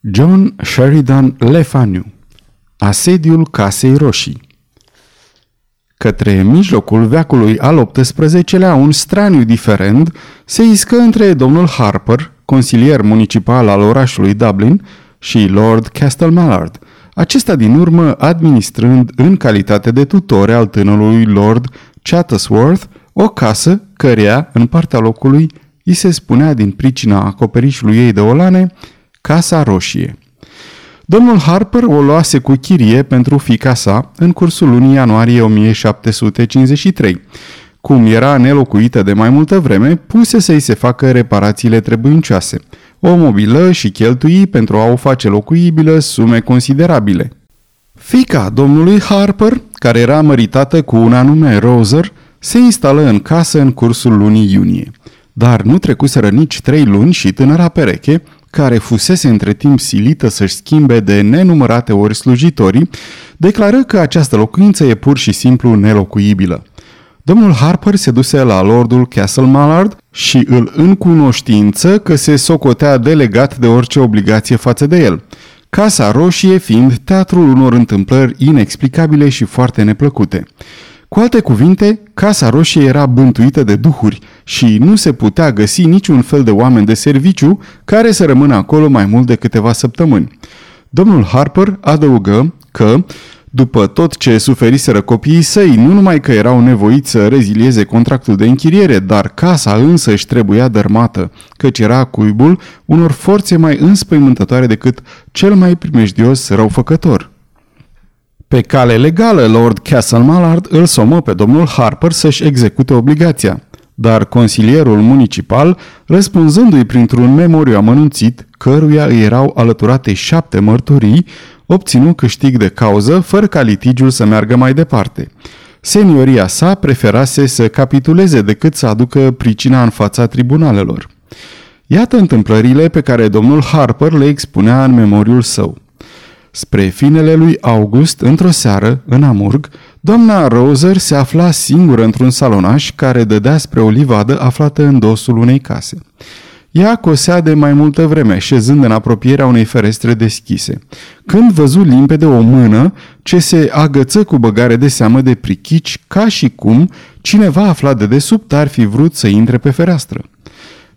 John Sheridan Le Fanu Asediul Casei Roșii. Către mijlocul veacului al XVIII-lea, un straniu diferent se iscă între domnul Harper, consilier municipal al orașului Dublin, și Lord Castle Mallard, acesta din urmă administrând în calitate de tutore al tânărului Lord Chattersworth o casă căreia, în partea locului, îi se spunea din pricina acoperișului ei de olane, Casa Roșie. Domnul Harper o luase cu chirie pentru fica sa în cursul lunii ianuarie 1753. Cum era nelocuită de mai multă vreme, puse să-i se facă reparațiile trebuincioase. O mobilă și cheltui pentru a o face locuibilă sume considerabile. Fica domnului Harper, care era măritată cu un anume Roser, se instală în casă în cursul lunii iunie. Dar nu trecuseră nici trei luni și tânăra pereche, care fusese între timp silită să-și schimbe de nenumărate ori slujitorii, declară că această locuință e pur și simplu nelocuibilă. Domnul Harper se duse la lordul Castle Mallard și îl încunoștință că se socotea delegat de orice obligație față de el. Casa Roșie fiind teatrul unor întâmplări inexplicabile și foarte neplăcute. Cu alte cuvinte, Casa Roșie era bântuită de duhuri și nu se putea găsi niciun fel de oameni de serviciu care să rămână acolo mai mult de câteva săptămâni. Domnul Harper adăugă că, după tot ce suferiseră copiii săi, nu numai că erau nevoiți să rezilieze contractul de închiriere, dar casa însă își trebuia dărmată, căci era cuibul unor forțe mai înspăimântătoare decât cel mai primejdios răufăcător. Pe cale legală, Lord Castle Mallard îl somă pe domnul Harper să-și execute obligația, dar consilierul municipal, răspunzându-i printr-un memoriu amănunțit, căruia îi erau alăturate șapte mărturii, obținu câștig de cauză, fără ca litigiul să meargă mai departe. Senioria sa preferase să capituleze decât să aducă pricina în fața tribunalelor. Iată întâmplările pe care domnul Harper le expunea în memoriul său. Spre finele lui August, într-o seară, în Amurg, doamna Roser se afla singură într-un salonaș care dădea spre o livadă aflată în dosul unei case. Ea cosea de mai multă vreme, șezând în apropierea unei ferestre deschise. Când văzu limpede o mână ce se agăță cu băgare de seamă de prichici, ca și cum cineva aflat de desubt ar fi vrut să intre pe fereastră.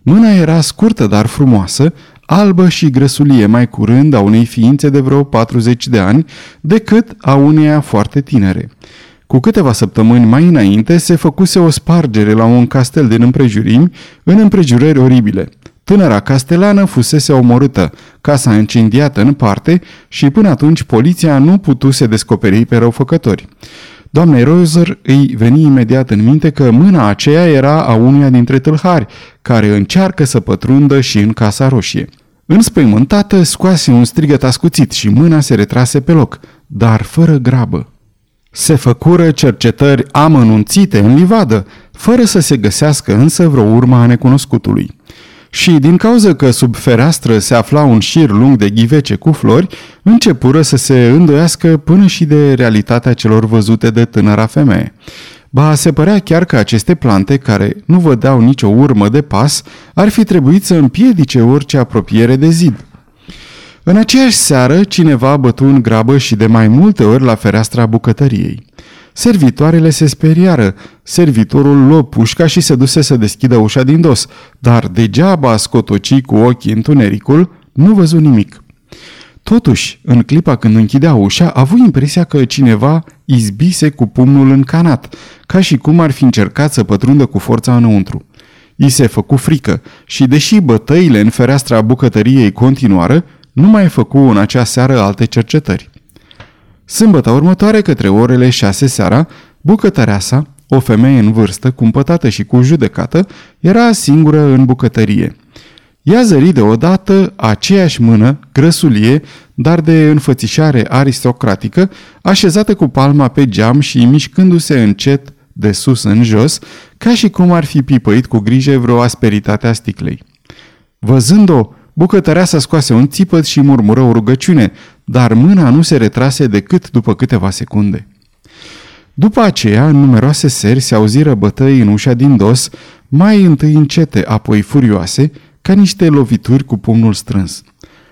Mâna era scurtă, dar frumoasă, albă și grăsulie mai curând a unei ființe de vreo 40 de ani decât a uneia foarte tinere. Cu câteva săptămâni mai înainte se făcuse o spargere la un castel din împrejurimi în împrejurări oribile. Tânăra castelană fusese omorâtă, casa incendiată în parte și până atunci poliția nu putuse descoperi pe răufăcători. Doamnei Roser îi veni imediat în minte că mâna aceea era a unuia dintre tâlhari, care încearcă să pătrundă și în Casa Roșie. Înspăimântată, scoase un strigăt ascuțit și mâna se retrase pe loc, dar fără grabă. Se făcură cercetări amănunțite în livadă, fără să se găsească însă vreo urmă a necunoscutului. Și din cauza că sub fereastră se afla un șir lung de ghivece cu flori, începură să se îndoiască până și de realitatea celor văzute de tânăra femeie. Ba, se părea chiar că aceste plante, care nu vădeau nicio urmă de pas, ar fi trebuit să împiedice orice apropiere de zid. În aceeași seară, cineva bătu în grabă și de mai multe ori la fereastra bucătăriei. Servitoarele se speriară. Servitorul luă pușca și se duse să deschidă ușa din dos, dar degeaba scotoci cu ochii întunericul, nu văzu nimic. Totuși, în clipa când închidea ușa, a avut impresia că cineva izbise cu pumnul încanat, ca și cum ar fi încercat să pătrundă cu forța înăuntru. I se făcu frică și, deși bătăile în fereastra bucătăriei continuară, nu mai făcu în acea seară alte cercetări. Sâmbătă următoare, către orele șase seara, bucătărea sa, o femeie în vârstă, cumpătată și cu judecată, era singură în bucătărie. Ea zări deodată aceeași mână, grăsulie, dar de înfățișare aristocratică, așezată cu palma pe geam și mișcându-se încet de sus în jos, ca și cum ar fi pipăit cu grijă vreo asperitate a sticlei. Văzând-o, bucătărea să scoase un țipăt și murmură o rugăciune, dar mâna nu se retrase decât după câteva secunde. După aceea, în numeroase seri se auziră bătăi în ușa din dos, mai întâi încete, apoi furioase, ca niște lovituri cu pumnul strâns.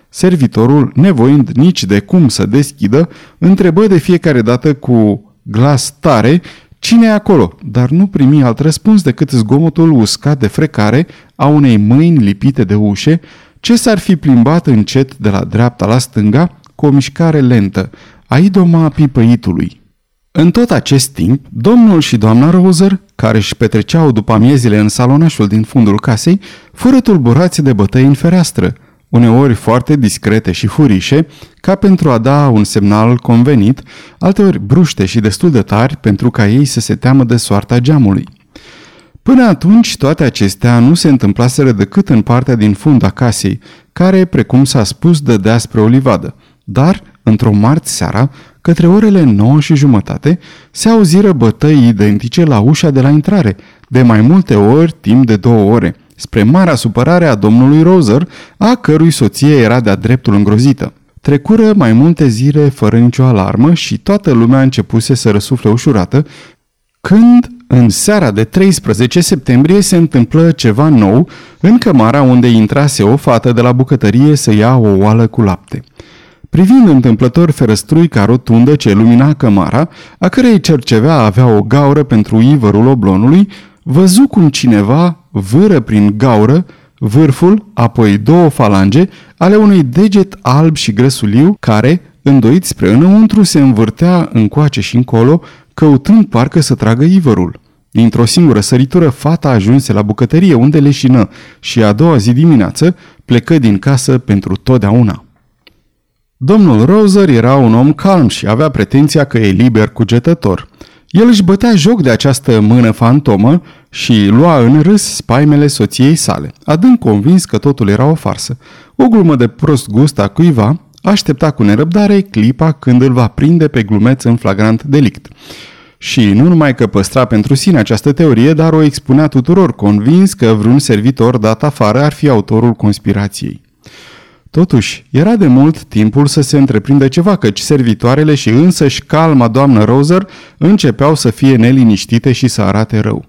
Servitorul, nevoind nici de cum să deschidă, întrebă de fiecare dată cu glas tare cine e acolo, dar nu primi alt răspuns decât zgomotul uscat de frecare a unei mâini lipite de ușe, ce s-ar fi plimbat încet de la dreapta la stânga cu o mișcare lentă, a idoma pipăitului. În tot acest timp, domnul și doamna Roser, care își petreceau după amiezile în salonașul din fundul casei, fură tulburați de bătăi în fereastră, uneori foarte discrete și furișe, ca pentru a da un semnal convenit, alteori bruște și destul de tari pentru ca ei să se teamă de soarta geamului. Până atunci, toate acestea nu se întâmplaseră decât în partea din fund a casei, care, precum s-a spus, dădea spre o livadă. Dar, într-o marți seara, către orele 9 și jumătate, se auziră bătăi identice la ușa de la intrare, de mai multe ori timp de două ore, spre marea supărare a domnului Roser, a cărui soție era de-a dreptul îngrozită. Trecură mai multe zile fără nicio alarmă și toată lumea începuse să răsufle ușurată, când, în seara de 13 septembrie, se întâmplă ceva nou în cămara unde intrase o fată de la bucătărie să ia o oală cu lapte. Privind întâmplător ferăstruica rotundă ce lumina cămara, a cărei cercevea avea o gaură pentru ivărul oblonului, văzu cum cineva vâră prin gaură vârful, apoi două falange ale unui deget alb și grăsuliu care, îndoit spre înăuntru, se învârtea încoace și încolo, căutând parcă să tragă ivărul. Dintr-o singură săritură, fata ajunse la bucătărie unde leșină și a doua zi dimineață plecă din casă pentru totdeauna. Domnul Roser era un om calm și avea pretenția că e liber cugetător. El își bătea joc de această mână fantomă și lua în râs spaimele soției sale, adânc convins că totul era o farsă. O glumă de prost gust a cuiva aștepta cu nerăbdare clipa când îl va prinde pe glumeț în flagrant delict. Și nu numai că păstra pentru sine această teorie, dar o expunea tuturor, convins că vreun servitor dat afară ar fi autorul conspirației. Totuși, era de mult timpul să se întreprindă ceva, căci servitoarele și însăși calma doamnă Roser începeau să fie neliniștite și să arate rău.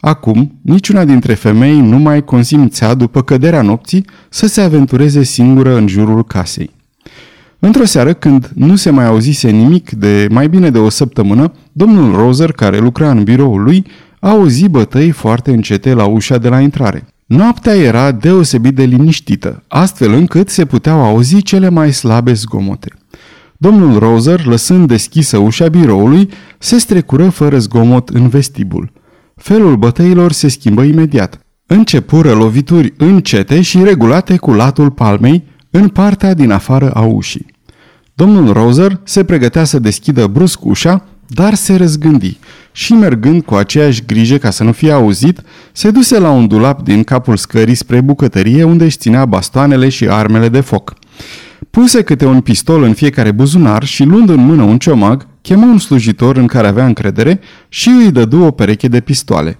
Acum, niciuna dintre femei nu mai consimțea, după căderea nopții, să se aventureze singură în jurul casei. Într-o seară, când nu se mai auzise nimic de mai bine de o săptămână, domnul Roser, care lucra în biroul lui, a auzit bătăi foarte încete la ușa de la intrare. Noaptea era deosebit de liniștită, astfel încât se puteau auzi cele mai slabe zgomote. Domnul Roser, lăsând deschisă ușa biroului, se strecură fără zgomot în vestibul. Felul bătăilor se schimbă imediat. Începură lovituri încete și regulate cu latul palmei în partea din afară a ușii. Domnul Roser se pregătea să deschidă brusc ușa, dar se răzgândi și mergând cu aceeași grijă ca să nu fie auzit, se duse la un dulap din capul scării spre bucătărie unde își ținea bastoanele și armele de foc. Puse câte un pistol în fiecare buzunar și luând în mână un ciomag, chemă un slujitor în care avea încredere și îi dădu o pereche de pistoale.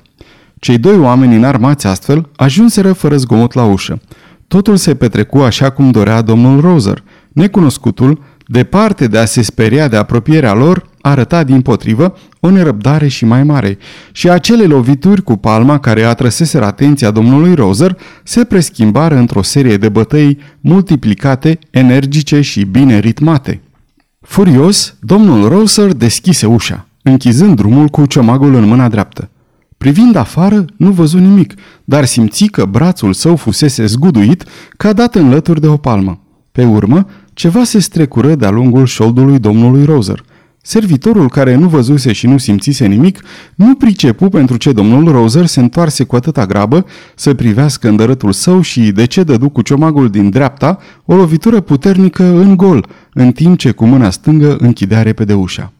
Cei doi oameni înarmați astfel ajunseră fără zgomot la ușă. Totul se petrecu așa cum dorea domnul Roser. Necunoscutul, departe de a se speria de apropierea lor, arăta din potrivă o nerăbdare și mai mare și acele lovituri cu palma care atrăseseră atenția domnului Roser se preschimbară într-o serie de bătăi multiplicate, energice și bine ritmate. Furios, domnul Roser deschise ușa, închizând drumul cu ciomagul în mâna dreaptă. Privind afară, nu văzu nimic, dar simți că brațul său fusese zguduit ca dat în lături de o palmă. Pe urmă, ceva se strecură de-a lungul șoldului domnului Roser – Servitorul care nu văzuse și nu simțise nimic, nu pricepu pentru ce domnul Roser se întoarse cu atâta grabă să privească îndărătul său și de ce dădu cu ciomagul din dreapta o lovitură puternică în gol, în timp ce cu mâna stângă închidea repede ușa.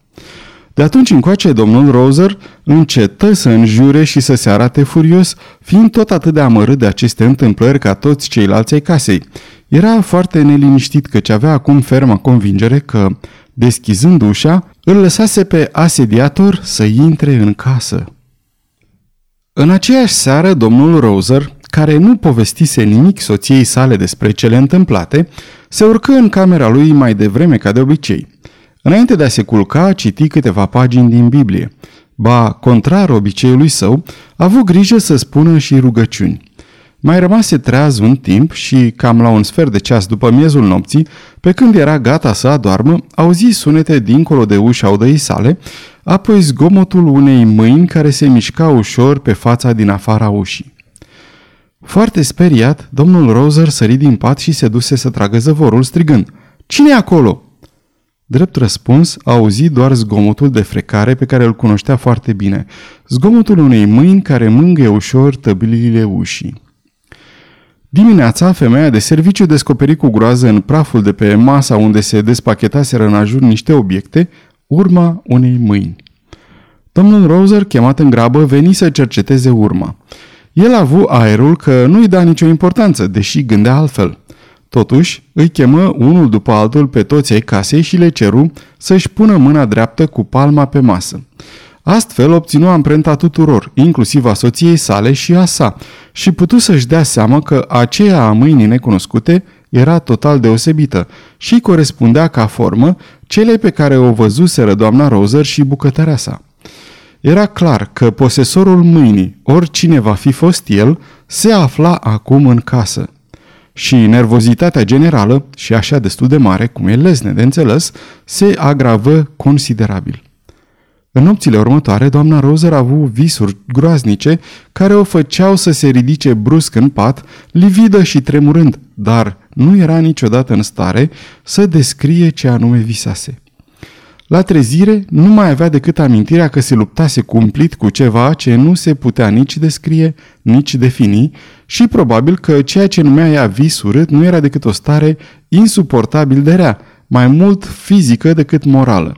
De atunci încoace, domnul Roser încetă să înjure și să se arate furios, fiind tot atât de amărât de aceste întâmplări ca toți ceilalți ai casei. Era foarte neliniștit căci avea acum ferma convingere că, deschizând ușa, îl lăsase pe asediator să intre în casă. În aceeași seară, domnul Roser, care nu povestise nimic soției sale despre cele întâmplate, se urcă în camera lui mai devreme ca de obicei. Înainte de a se culca, citi câteva pagini din Biblie. Ba, contrar obiceiului său, a avut grijă să spună și rugăciuni. Mai rămase treaz un timp și, cam la un sfert de ceas după miezul nopții, pe când era gata să adoarmă, auzi sunete dincolo de ușa odăii sale, apoi zgomotul unei mâini care se mișca ușor pe fața din afara ușii. Foarte speriat, domnul Roser sări din pat și se duse să tragă zăvorul, strigând, Cine e acolo?" Drept răspuns, auzi doar zgomotul de frecare pe care îl cunoștea foarte bine, zgomotul unei mâini care mângâie ușor tăbilile ușii. Dimineața, femeia de serviciu descoperi cu groază în praful de pe masa unde se despachetaseră în ajur niște obiecte, urma unei mâini. Domnul Roser, chemat în grabă, veni să cerceteze urma. El a avut aerul că nu-i da nicio importanță, deși gândea altfel. Totuși, îi chemă unul după altul pe toți ai casei și le ceru să-și pună mâna dreaptă cu palma pe masă. Astfel obținu amprenta tuturor, inclusiv a soției sale și a sa, și putu să-și dea seama că aceea a mâinii necunoscute era total deosebită și corespundea ca formă celei pe care o văzuseră doamna Roser și bucătărea sa. Era clar că posesorul mâinii, oricine va fi fost el, se afla acum în casă. Și nervozitatea generală, și așa destul de mare, cum e lesne de înțeles, se agravă considerabil. În nopțile următoare, doamna Roser a avut visuri groaznice care o făceau să se ridice brusc în pat, lividă și tremurând, dar nu era niciodată în stare să descrie ce anume visase. La trezire nu mai avea decât amintirea că se luptase cumplit cu ceva ce nu se putea nici descrie, nici defini și probabil că ceea ce numea ea vis urât nu era decât o stare insuportabil de rea, mai mult fizică decât morală.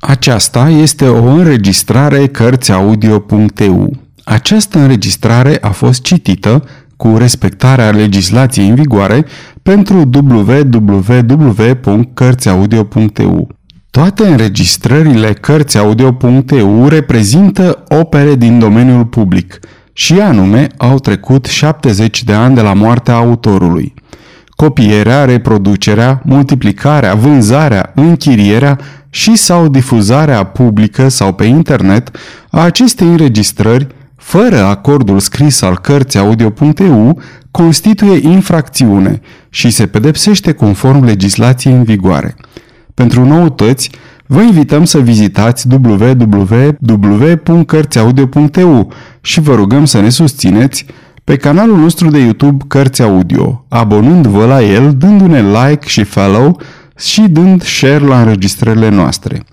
Aceasta este o înregistrare Cărțiaudio.eu. Această înregistrare a fost citită cu respectarea legislației în vigoare pentru www.cărțiaudio.eu. Toate înregistrările Cărțiaudio.eu reprezintă opere din domeniul public și anume au trecut 70 de ani de la moartea autorului. Copierea, reproducerea, multiplicarea, vânzarea, închirierea și sau difuzarea publică sau pe internet a acestei înregistrări fără acordul scris al cărții audio.eu constituie infracțiune și se pedepsește conform legislației în vigoare. Pentru noutăți, vă invităm să vizitați www.cărțiaudio.eu și vă rugăm să ne susțineți pe canalul nostru de YouTube Cărți Audio, abonând-vă la el, dându-ne like și follow și dând share la înregistrările noastre.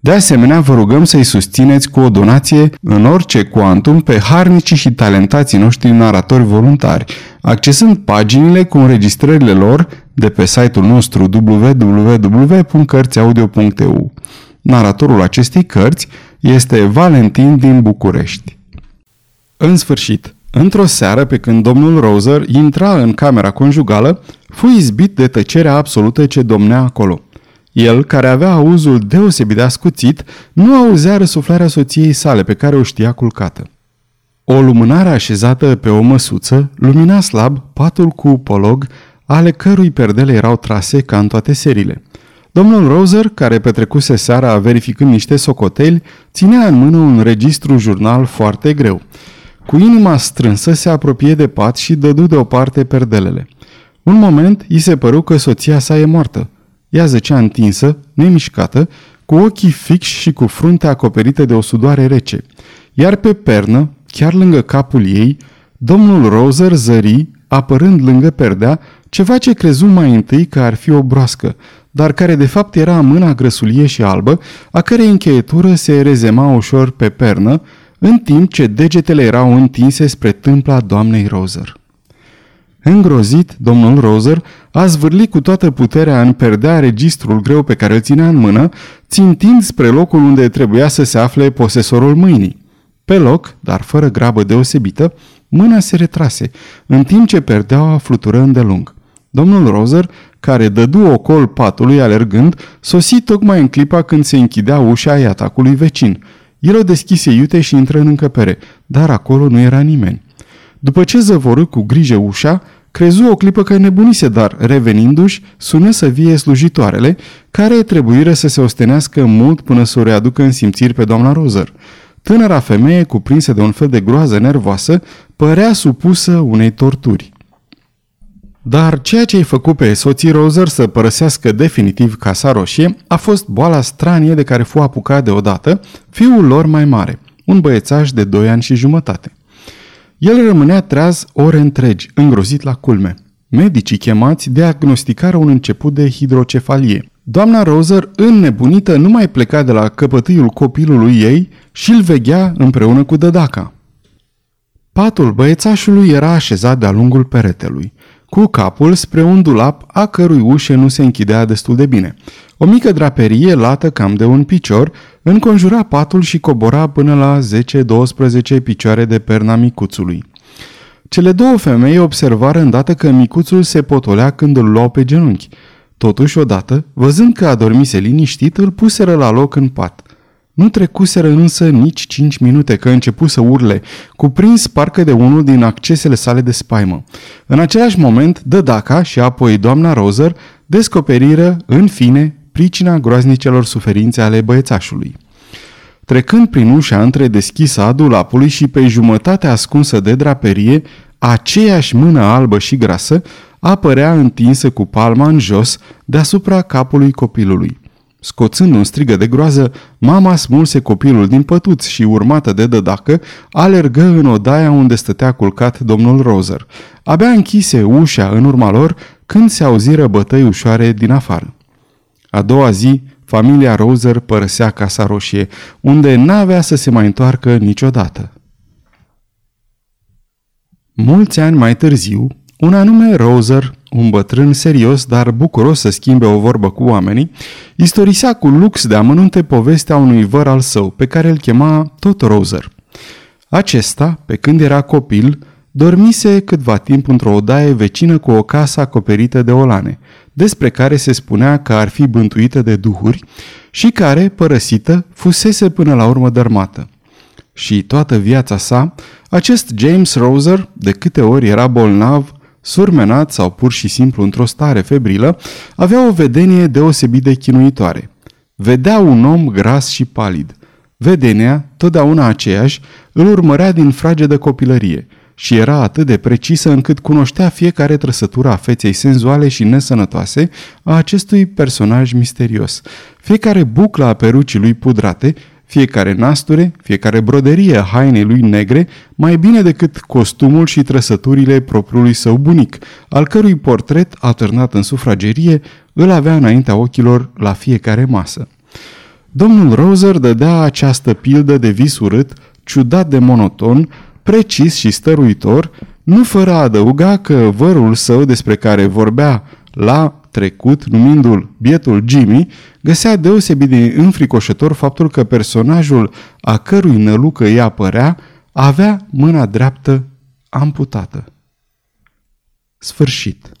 De asemenea, vă rugăm să-i susțineți cu o donație în orice cuantum pe harnicii și talentații noștri naratori voluntari, accesând paginile cu înregistrările lor de pe site-ul nostru www.cărțiaudio.eu. Naratorul acestei cărți este Valentin din București. În sfârșit, într-o seară pe când domnul Roser intra în camera conjugală, fu izbit de tăcerea absolută ce domnea acolo. El, care avea auzul deosebit de ascuțit, nu auzea răsuflarea soției sale pe care o știa culcată. O lumânare așezată pe o măsuță lumina slab patul cu polog, ale cărui perdele erau trase ca în toate serile. Domnul Roser, care petrecuse seara verificând niște socoteli, ținea în mână un registru jurnal foarte greu. Cu inima strânsă se apropie de pat și dădu deoparte perdelele. Un moment, i se păru că soția sa e moartă. Ea zăcea întinsă, nemișcată, cu ochii fixi și cu fruntea acoperită de o sudoare rece. Iar pe pernă, chiar lângă capul ei, domnul Roser zări, apărând lângă perdea, ceva ce crezu mai întâi că ar fi o broască, dar care de fapt era mâna grăsulie și albă, a cărei încheietură se rezema ușor pe pernă, în timp ce degetele erau întinse spre tâmpla doamnei Roser. Îngrozit, domnul Roser a zvârlit cu toată puterea în perdea registrul greu pe care îl ținea în mână, țintind spre locul unde trebuia să se afle posesorul mâinii. Pe loc, dar fără grabă deosebită, mâna se retrase, în timp ce perdeaua flutură îndelung. Domnul Roser, care dădu ocol patului alergând, sosi tocmai în clipa când se închidea ușa iatacului vecin. El o deschise iute și intră în încăpere, dar acolo nu era nimeni. După ce zăvorâ cu grijă ușa, crezu o clipă că nebunise, dar, revenindu-și, sună să vie slujitoarele, care trebuiră să se ostenească mult până să o readucă în simțiri pe doamna Rozer. Tânăra femeie, cuprinsă de un fel de groază nervoasă, părea supusă unei torturi. Dar ceea ce ai făcut pe soții Roser să părăsească definitiv Casa Roșie a fost boala stranie de care fu apucat deodată fiul lor mai mare, un băiețaș de 2 ani și jumătate. El rămânea treaz ore întregi, îngrozit la culme. Medicii chemați diagnosticară un început de hidrocefalie. Doamna Roser, înnebunită, nu mai pleca de la căpătâiul copilului ei și îl veghea împreună cu dădaca. Patul băiețașului era așezat de-a lungul peretelui cu capul spre un dulap a cărui ușe nu se închidea destul de bine. O mică draperie, lată cam de un picior, înconjura patul și cobora până la 10-12 picioare de perna micuțului. Cele două femei observară îndată că micuțul se potolea când îl luau pe genunchi. Totuși, odată, văzând că adormise liniștit, îl puseră la loc în pat. Nu trecuseră însă nici cinci minute că începu să urle, cuprins parcă de unul din accesele sale de spaimă. În același moment, Dădaca și apoi doamna Roser descoperiră, în fine, pricina groaznicelor suferințe ale băiețașului. Trecând prin ușa între deschisă a dulapului și pe jumătate ascunsă de draperie, aceeași mână albă și grasă apărea întinsă cu palma în jos deasupra capului copilului. Scoțând un strigă de groază, mama smulse copilul din pătuț și, urmată de dădacă, alergă în odaia unde stătea culcat domnul Roser. Abia închise ușa în urma lor când se auziră bătăi ușoare din afară. A doua zi, familia Roser părăsea Casa Roșie, unde n-avea să se mai întoarcă niciodată. Mulți ani mai târziu, un anume Roser, un bătrân serios, dar bucuros să schimbe o vorbă cu oamenii, istorisea cu lux de amănunte povestea unui văr al său, pe care îl chema tot Roser. Acesta, pe când era copil, dormise câtva timp într-o odaie vecină cu o casă acoperită de olane, despre care se spunea că ar fi bântuită de duhuri și care, părăsită, fusese până la urmă dărmată. Și toată viața sa, acest James Roser, de câte ori era bolnav, surmenat sau pur și simplu într-o stare febrilă, avea o vedenie deosebit de chinuitoare. Vedea un om gras și palid. Vedenia, totdeauna aceeași, îl urmărea din frage de copilărie și era atât de precisă încât cunoștea fiecare trăsătură a feței senzuale și nesănătoase a acestui personaj misterios. Fiecare buclă a perucii lui pudrate fiecare nasture, fiecare broderie a hainei lui negre, mai bine decât costumul și trăsăturile propriului său bunic, al cărui portret, atârnat în sufragerie, îl avea înaintea ochilor la fiecare masă. Domnul Roser dădea această pildă de vis urât, ciudat de monoton, precis și stăruitor, nu fără a adăuga că vărul său despre care vorbea la trecut, numindu-l bietul Jimmy, găsea deosebit de înfricoșător faptul că personajul a cărui nălucă îi apărea avea mâna dreaptă amputată. Sfârșit.